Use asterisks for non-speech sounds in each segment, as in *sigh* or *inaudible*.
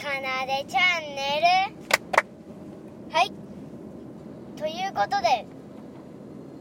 かなでチャンネル。はい。ということで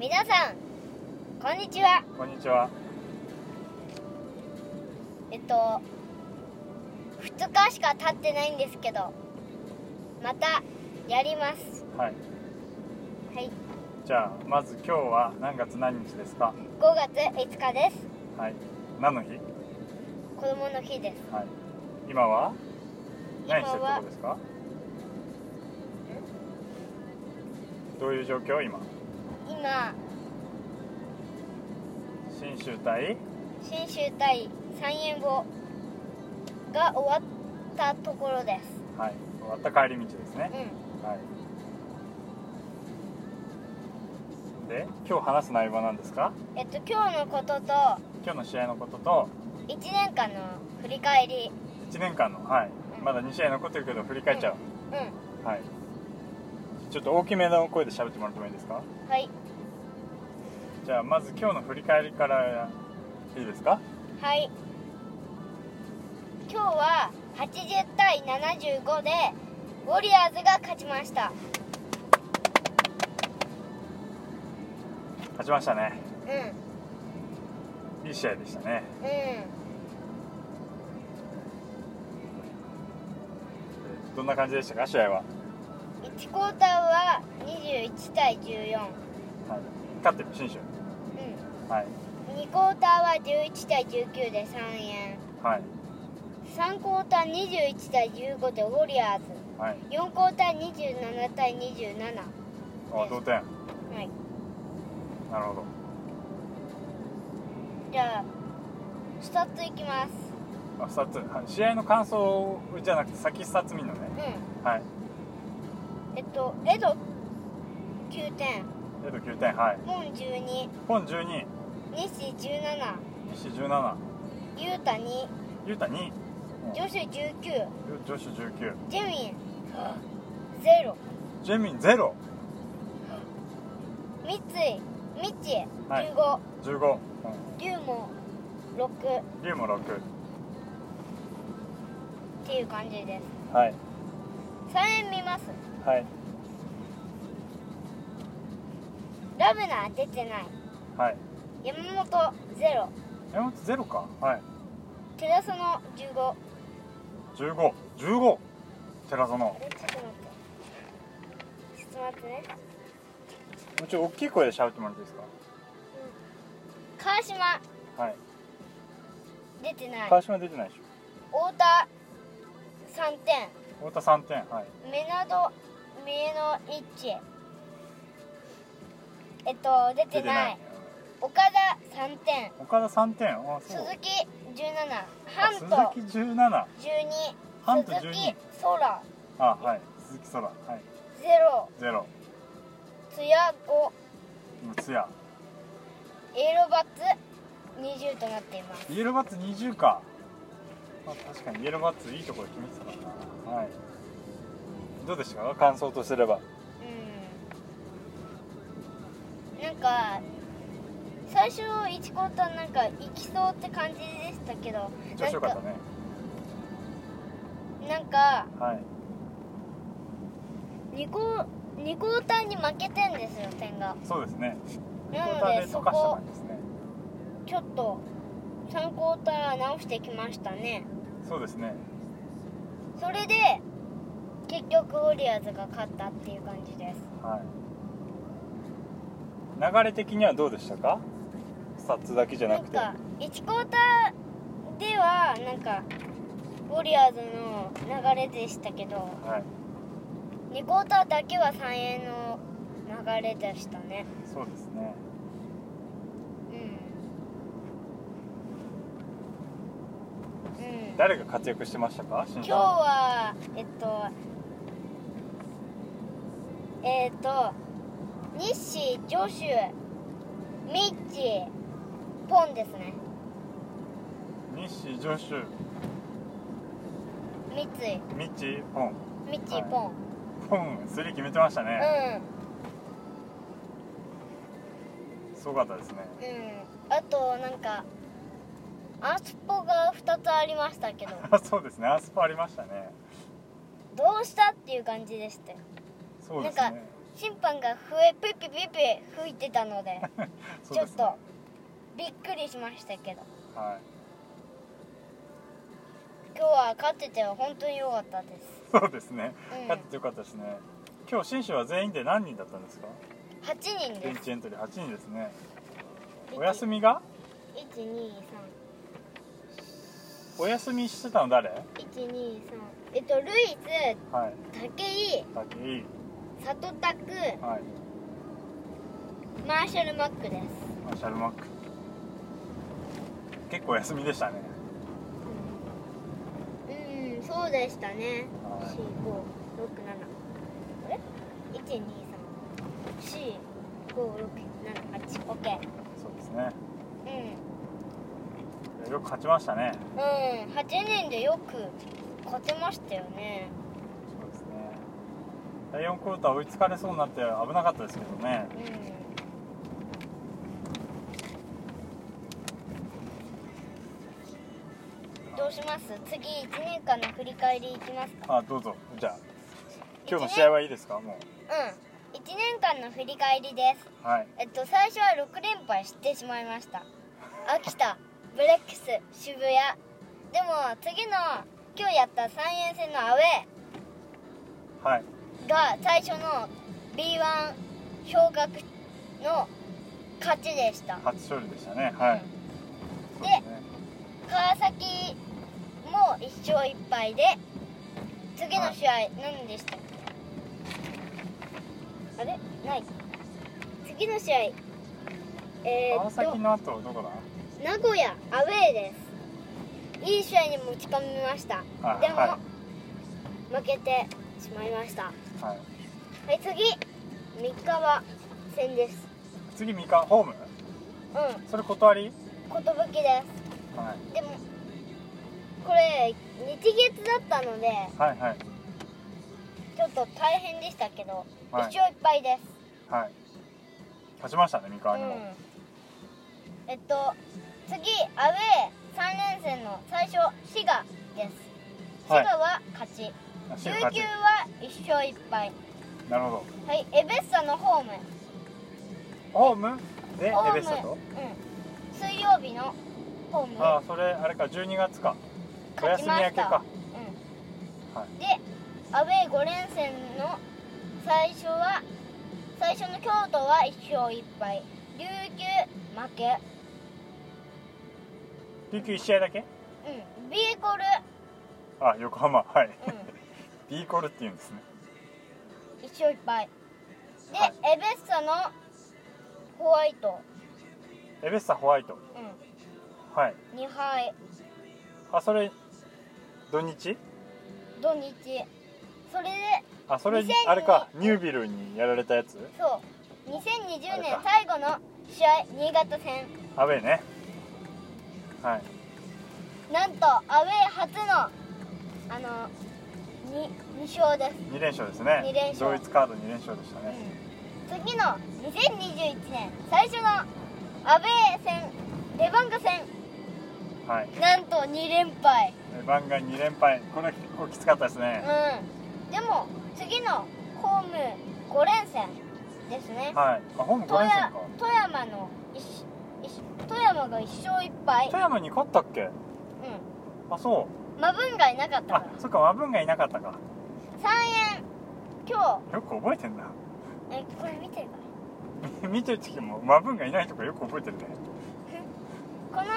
皆さんこんにちは。こんにちは。えっと2日しか経ってないんですけどまたやります。はい。はい。じゃあまず今日は何月何日ですか？5月5日です。はい。何の日？子供の日です。はい。今は今は？何してるとこですか？どういう状況今？今。信州対信州対三円坊が終わったところです。はい。終わった帰り道ですね。うん。はい。で今日話す内容は何ですか？えっと今日のことと今日の試合のことと1年間の振り返り。1年間のはい。うんまだ2試合残ってるけど振り返っちゃう、うん。はい。ちょっと大きめの声で喋ってもらってもいいですか？はい。じゃあまず今日の振り返りからいいですか？はい。今日は80対75でウォリアーズが勝ちました。勝ちましたね。うん。いい試合でしたね。うどんな感じでしたか試合は、ん1クォーターは21対14はい、勝ってる信州。うはい。ん2クォーターは11対19で3円。はい。3クォーター21対15でウォリアーズ。はい。4クォーター27対27あ同点。はい。なるほど。じゃあスタッツいきますあスタッツはい試合の感想じゃなくて先スタッツ見るのね。うん。はい。えっとエド9点。エド9点はい。ポン12本12西17西17ユータ2ユータ2ジョシュ19女子19ジェミン。0ジェミン0三井ミッチはい。15、15、うん、リュウも6っリュウも6ていう感じです。はい。3円見ます。はい。ラブナー出てない。はい。山本0山本ゼロか。はい。寺園15 15 15寺園もあれ？ちょっと待って。ちょっと待ってね。うちょい大きい声で喋ってもらっていいです川島。かはい。出てない。川島出てないでし太田3点。ょ太田3点はい。メナドメノイッチえっと出てない。岡田3点。岡田3点？あそう。鈴木17あハント。鈴木17 12ハント鈴木12空。あはい。鈴木空。はい。0ゼロ。ツヤ5つや。エロバツ20となっています。イエローバッツ20かあ確かにイエローバッツいいところ決めてたからな。はい。どうでした？か感想とすれば。うん。なんか最初1クォーターなんか行きそうって感じでしたけど調子よかったね。なんかはい。2クォ2クォーターに負けてんですよ点が。そうですね。なのでそこちょっと3クォーター直してきましたねそうですね。それで結局ウォリアーズが勝ったっていう感じです。はい。流れ的にはどうでしたか？スタッツだけじゃなくて。なんか1クォーターではなんかウォリアーズの流れでしたけどはい。2クォーターだけは3円の流れでしたね。そうですねうん、うん、誰が活躍してましたか？今今日はえっとえっと日誌ジョシュミッチポンですね。西ジョシュ。三井。ミッチポン。ミッチはい。ポン、ポンスリー決めてましたね、すごかったですね。うんうん。あとなんかアスポが2つありましたけど。*laughs* あそうですね。アスパありましたね。どうしたっていう感じでしたよそうですなんね審判が笛ピピピピ吹いてたので *laughs* ね。ちょっとびっくりしましたけど。はい。今日は勝ってて本当に良かったです。そうですね、うん。勝っててよかったですね。今日紳士は全員で何人だったんですか？8人ベです。ンチエントリー8人ですね。お休みが？123お休みしてたの誰？123えっとルイスはい。武井武井里拓はい。マーシャル・マックです。マーシャルマック。結構お休みでしたね。うん。そうでしたね。はい。4567あれ？123456788オッケー。そうですね。うんよく勝ちましたね。うん8人でよく勝てましたよね。そうですね。第4クォーター追いつかれそうになって危なかったですけどね。うん。どうします？次1年間の振り返りいきますか？あどうぞ。じゃあ今日の試合はいいですか？もう。ん。1年間の振り返りです。うはい。えっと最初は6連敗してしまいました。秋田ブレックス渋谷。でも次の今日やった3円戦のアウェはい。ーが最初の B1 昇格の勝ちでした。初勝利でしたね。はい。うですね。川崎も1勝1敗で次の試合何でしたっけ？あれ？ない。次の試合。えー、川崎の後どこだ？名古屋アウェーです。いい試合に持ち込みました。でも、あは負けてしまいました。はい。はい次。三河戦です。次3日ホーム？うん。それ断り？寿です。はい。でもこれ日月だったのではいはい。ちょっと大変でしたけど、はい。一勝一敗です。はい。勝ちましたね三河にも、うん。えっと次アウェー3連戦の最初滋賀です。滋はい。賀は勝ち、あ琉球は1勝1敗。なるほど。はいエベッサのホーム。ホーム？でエホーム。ベッサと？うん、水曜日のホーム。ああそれあれか12月か。お休勝ちました。み明けか。うん。はい。でアウェー5連戦の最初は最初の京都は1勝1敗。琉球負け琉球1試合だけ？うん。ビーコル。あ横浜。はい。うん。ビーコルっていうんですね。1勝1敗で、はい。エベッサのホワイト、エベッサホワイト？うはい。ん、2敗。あそれ土日？土日。それであそれ2002あれか。ニュービルにやられたやつ？そう。2020年最後の試合。新潟戦。アウェーねはい。なんとアウェー初のあの 2, 2勝です。2連勝ですね。二連勝。同一カード2連勝でしたね、次の2021年最初のアウェー戦レバンガ戦。はい。なんと2連敗。レバンが2連敗。これ結構きつかったですね、うん。でも次のホーム5連戦ですね。はい。あホーム5富連戦か。山富山の富山が1勝1敗富山に勝ったっけ？うあそう。んマブンがいなかったかあそっかマブンがいなかったか。ら3円。今よく覚えてんな。日えこれ見てるか *laughs* 見てる時もマブンがいないとかよく覚えてるね。*laughs* この3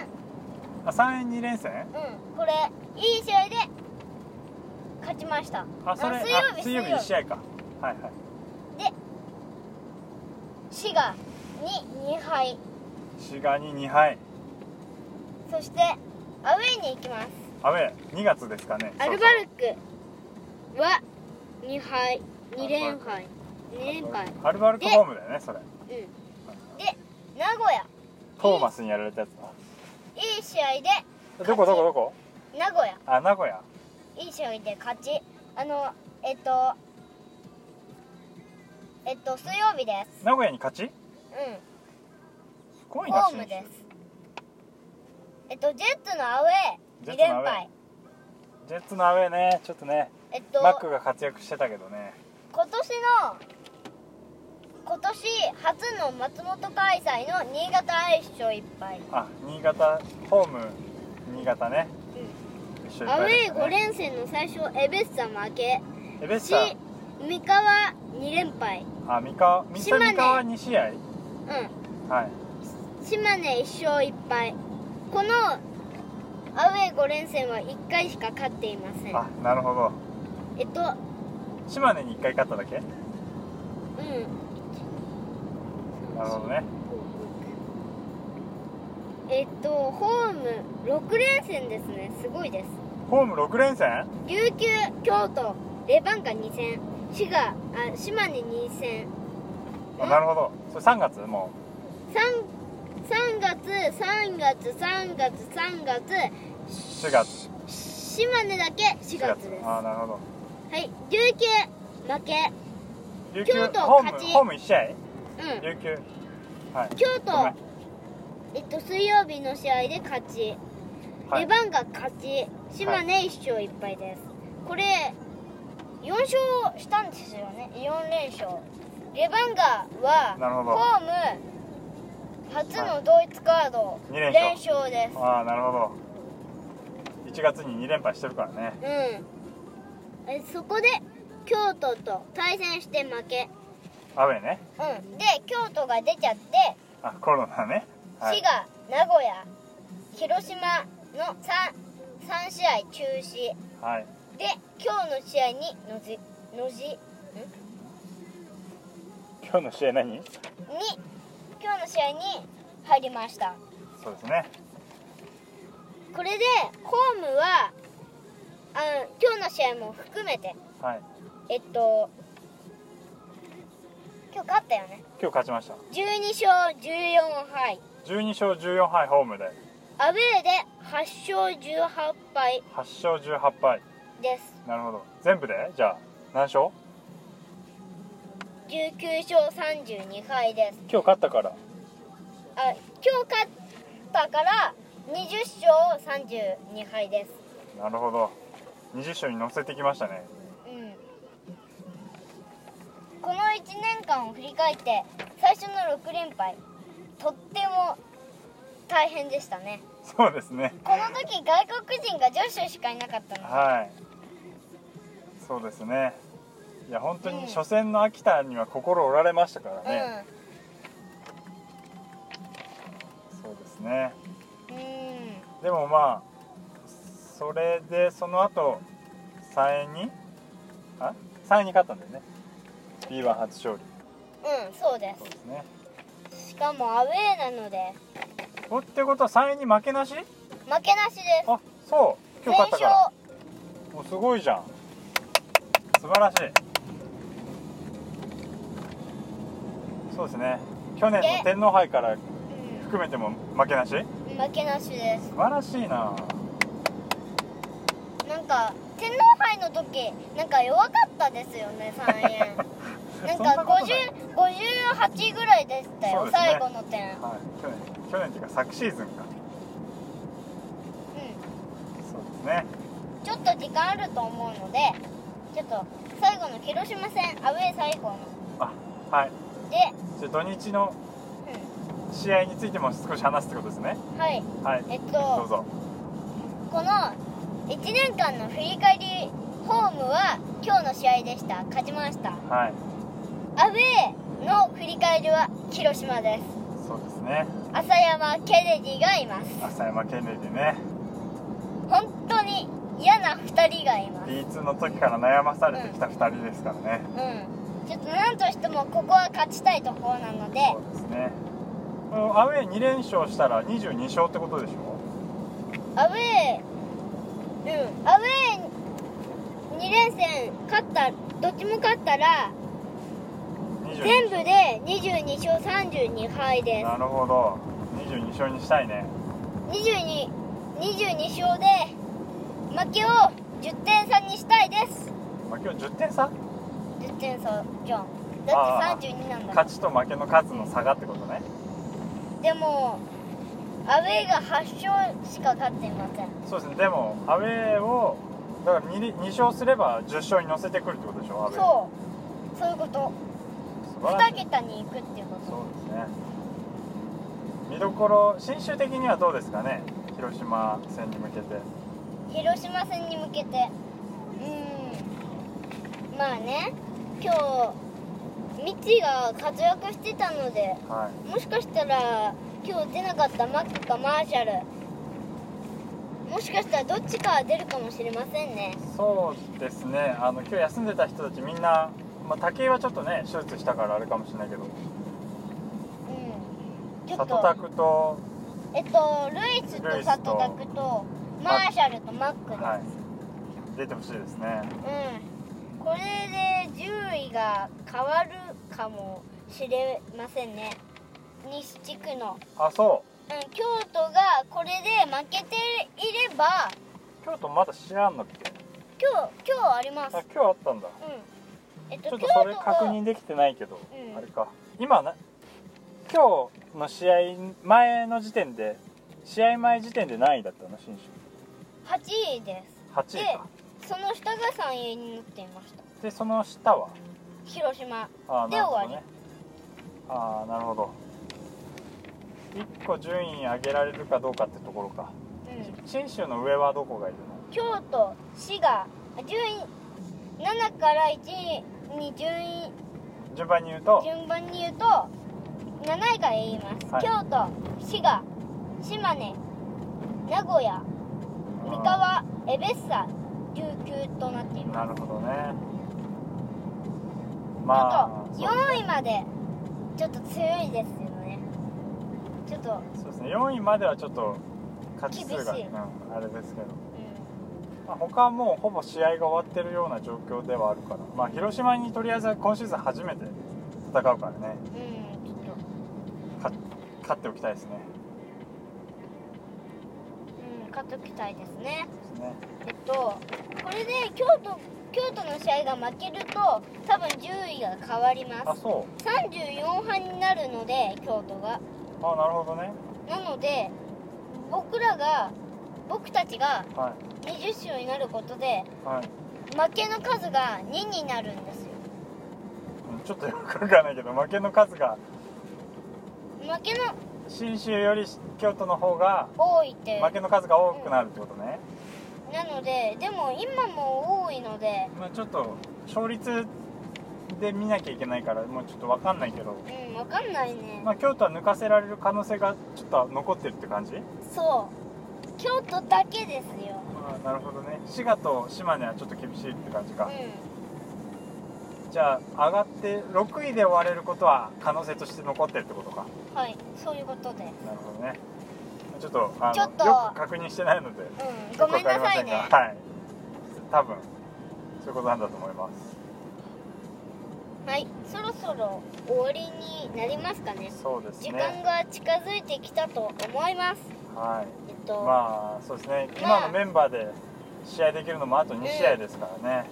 円。あ3円2連戦？うん。これいい試合で勝ちました。あそれ水曜日あ水曜日1試合か。はいはい。滋賀に2敗滋賀に2敗そしてアウェーに行きます。アウェー2月ですかね。アルバルクは2敗2連敗2連敗アルバルク。ホームだよねそれ。うん。で名古屋。トーマスにやられたやついい試合でだどこどこどこ？名古屋。あ名古屋。いい試合で勝ち。あのえっとえっと水曜日です。名古屋に勝ち？すうん。ごいなホームです。えっとジェッツのアウェー2ジェッツのアウェー連敗。ジェッツのアウェーね。ちょっとねえっとマックが活躍してたけどね。今年の今年初の松本開催の新潟一勝1敗、あ新潟ホーム新潟ね。一緒にアウェー5ね連戦の最初エベッサ負け。しエベッサ。三河2連敗。あ三河三河2試合？うん。はい。島根1勝1敗このアウェー5連戦は1回しか勝っていません。あなるほど。えっと島根に1回勝っただけ？うん。なるほどね。えっとホーム6連戦ですね。すごいです。ホーム6連戦？琉球京都レバンガ2戦。滋賀あ島根2戦あなるほど。それ3月？も 3, 3月3月3月3月。う4月。島根だけ4 4月です。あなるほど。はい。琉球負け。琉球京都勝ち。ホーム1試合？うん。琉球。はい。京都。えっと水曜日の試合で勝ち、はい。レバンガ勝ち。島根1勝1敗です。これ4勝したんですよね。4連勝レバンガはなるほど。ホーム初の同一カード二連連勝勝です。ああなるほど。1月に2連敗してるからね。うん。えそこで京都と対戦して負け。アウェーね。うん。で京都が出ちゃってあコロナね。はい。滋賀名古屋広島の 3, 3試合中止。はい。で今日の試合にのじのじに今日の試合何？今日の試合に入りました。そうですね。これでホームはあ今日の試合も含めて。はい。えっと今日勝ったよね。今日勝ちました。12勝14敗。12勝14敗ホームで。アウェーで8勝18敗。8勝18敗。です。なるほど。全部で？じゃあ何勝？19勝32敗です。今日勝ったから。あ今日勝ったから20勝32敗です。なるほど。20勝に乗せてきましたね。うん。この1年間を振り返って最初の6連敗とっても大変でしたね。そうですね。この時外国人が女子しかいなかったのはい。そうですねいや本当うんに初戦の秋田には心折られましたからね、そうですね。うん。うんでもまあそれでその後3円にあ？3円に勝ったんだよね。B1 初勝利。うんそうでそうですね。すしかもアウェーなので。おってことは3円に負けなし？負けなしです。あそう。今日勝った全から。勝。もうすごいじゃん。素晴らしいそうですね。去年の天皇杯からう含めても負けなし？ん。負けなしです。素晴らしいな。なんか天皇杯の時なんか弱かったですよね3円。*laughs* なんかことない。50 58ぐらいでしたよ、ね。最後の点。はい。去年去年っていうか昨シーズンか。うそうですね。んちょっと時間あると思うのでちょっと最後の広島戦アウェー最後の。あはいで、じゃあ土日の試合についても少し話すってことですね。うん、はい。はい。えっどとうぞ。この1年間の振り返りホームは今日の試合でした。勝ちました。はい。アウェーの振り返りは広島です。そうですね。浅山ケネディがいます。浅山県内でね。本当に嫌な2人がいます。B2 の時から悩まされてきた2人ですからね、うんちょっと何としてもここは勝ちたいところなので。そうですね。このアウェー2連勝したら22勝ってことでしょ？アウェーうんアウェー2連戦勝ったどっちも勝ったら22全部で22勝32敗です。なるほど。22勝にしたいね。22 22勝で負けを10点差にしたいです。まあ、今日10点差？10点差じゃん。だって32なんだ勝ちと負けの数の差がってことね。でもアウェーが8勝しか勝っていません。そうですね。でもアウェーをだから 2, 2勝すれば10勝に乗せてくるってことでしょアウェーそう。そういうこと。2素晴らしい。桁に行くっていうこそうですね。見どころ新州的にはどうですかね広島戦に向けて。と広島戦に向けて。うーん。まあね今日ミッチーが活躍してたのではい。もしかしたら今日出なかったマックかマーシャル。もしかしたらどっちかは出るかもしれませんね。そうですね。あの今日休んでた人たちみんな、まあ、武井はちょっとね手術したからあれかもしれないけど。うん。ちょっ里拓ととえっとルイスとルイスとサトダク。とマーシャルとマックです、はい。出てほしいですね。うんこれで順位が変わるかもしれませんね。西地区の、あそう。ん、京都がこれで負けていれば。う京都まだ試合あんのっけ？今日今日あります。あ今日あったんだ。うん。えっとちょっとそれ確認できてないけど、うん。あれか。今な今日の試合前の時点で試合前時点で何位だったの新8位です。州8位かその下が3位になっていました。でその下は？広島。あーで終わり。ああなるほど。1個順位上げられるかどうかってところか。うん。信州の上はどこがいるの？京都滋賀。順位7から1位に順位。順番に言うと？順番に言うと7位から言います、はい。京都滋賀島根名古屋三河エベッサ琉球となっています。なるほどね。ちょまあっと4位までちょっと強いですよね。ちょっと、そうですね。4位まではちょっと勝ち数が、うん、あれですけど、うまあ、他はもうほぼ試合が終わってるような状況ではあるから、まあ、広島にとりあえず今シーズン初めて戦うからね。ん、うん、ちょっと。か勝っておきたいですねっときたいですね。ねえっとこれで京都京都の試合が負けると多分順位が変わります。あそ34敗になるので京都が。うあなるほどね。なので僕らが僕たちがはい。20勝になることではい。負けの数が2になるんですよ。うんちょっとよくわかんないけど負けの数が。負けの信州より京都の方が多いって。負けの数が多くなるってことね、なのででも今も多いので。まあ、ちょっと勝率で見なきゃいけないからもうちょっとわかんないけど、うん分かんないね、まあ、京都は抜かせられる可能性がちょっと残ってるって感じ？そう。京都だけですよ。あなるほどね。滋賀と島根はちょっと厳しいって感じか、うじゃあ上がって6位で終われることは可能性として残ってるってことか。んはいそういうことで。なるほどね。ちょっとあのちょっと。よく確認してないのでうんごめんなさいね。はい。多分そういうことなんだと思います。はいそろそろ終わりになりますかね。そうです時間ねが近づいてきたと思います。はい。えっと、まあそうですね。まあ。今のメンバーで試合できるのもあと2試合ですからね、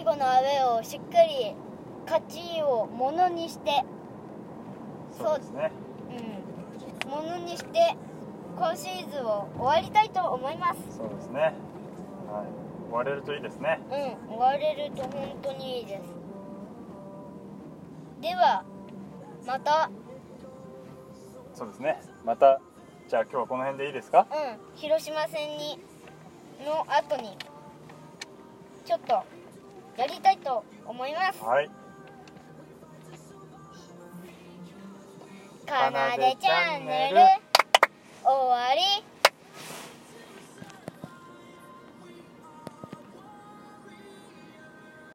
最後のアウェーをしっかり勝ちをものにしてそうですね。うん。ものにして今シーズンを終わりたいと思います。そうですね。はい。終われるといいですね。うん。終われると本当にいいです。ではまた。そうですね。またじゃあ今日はこの辺でいいですか？うん。広島戦にの後にちょっとやりたいと思います。はい。かなでチャンネル。終わり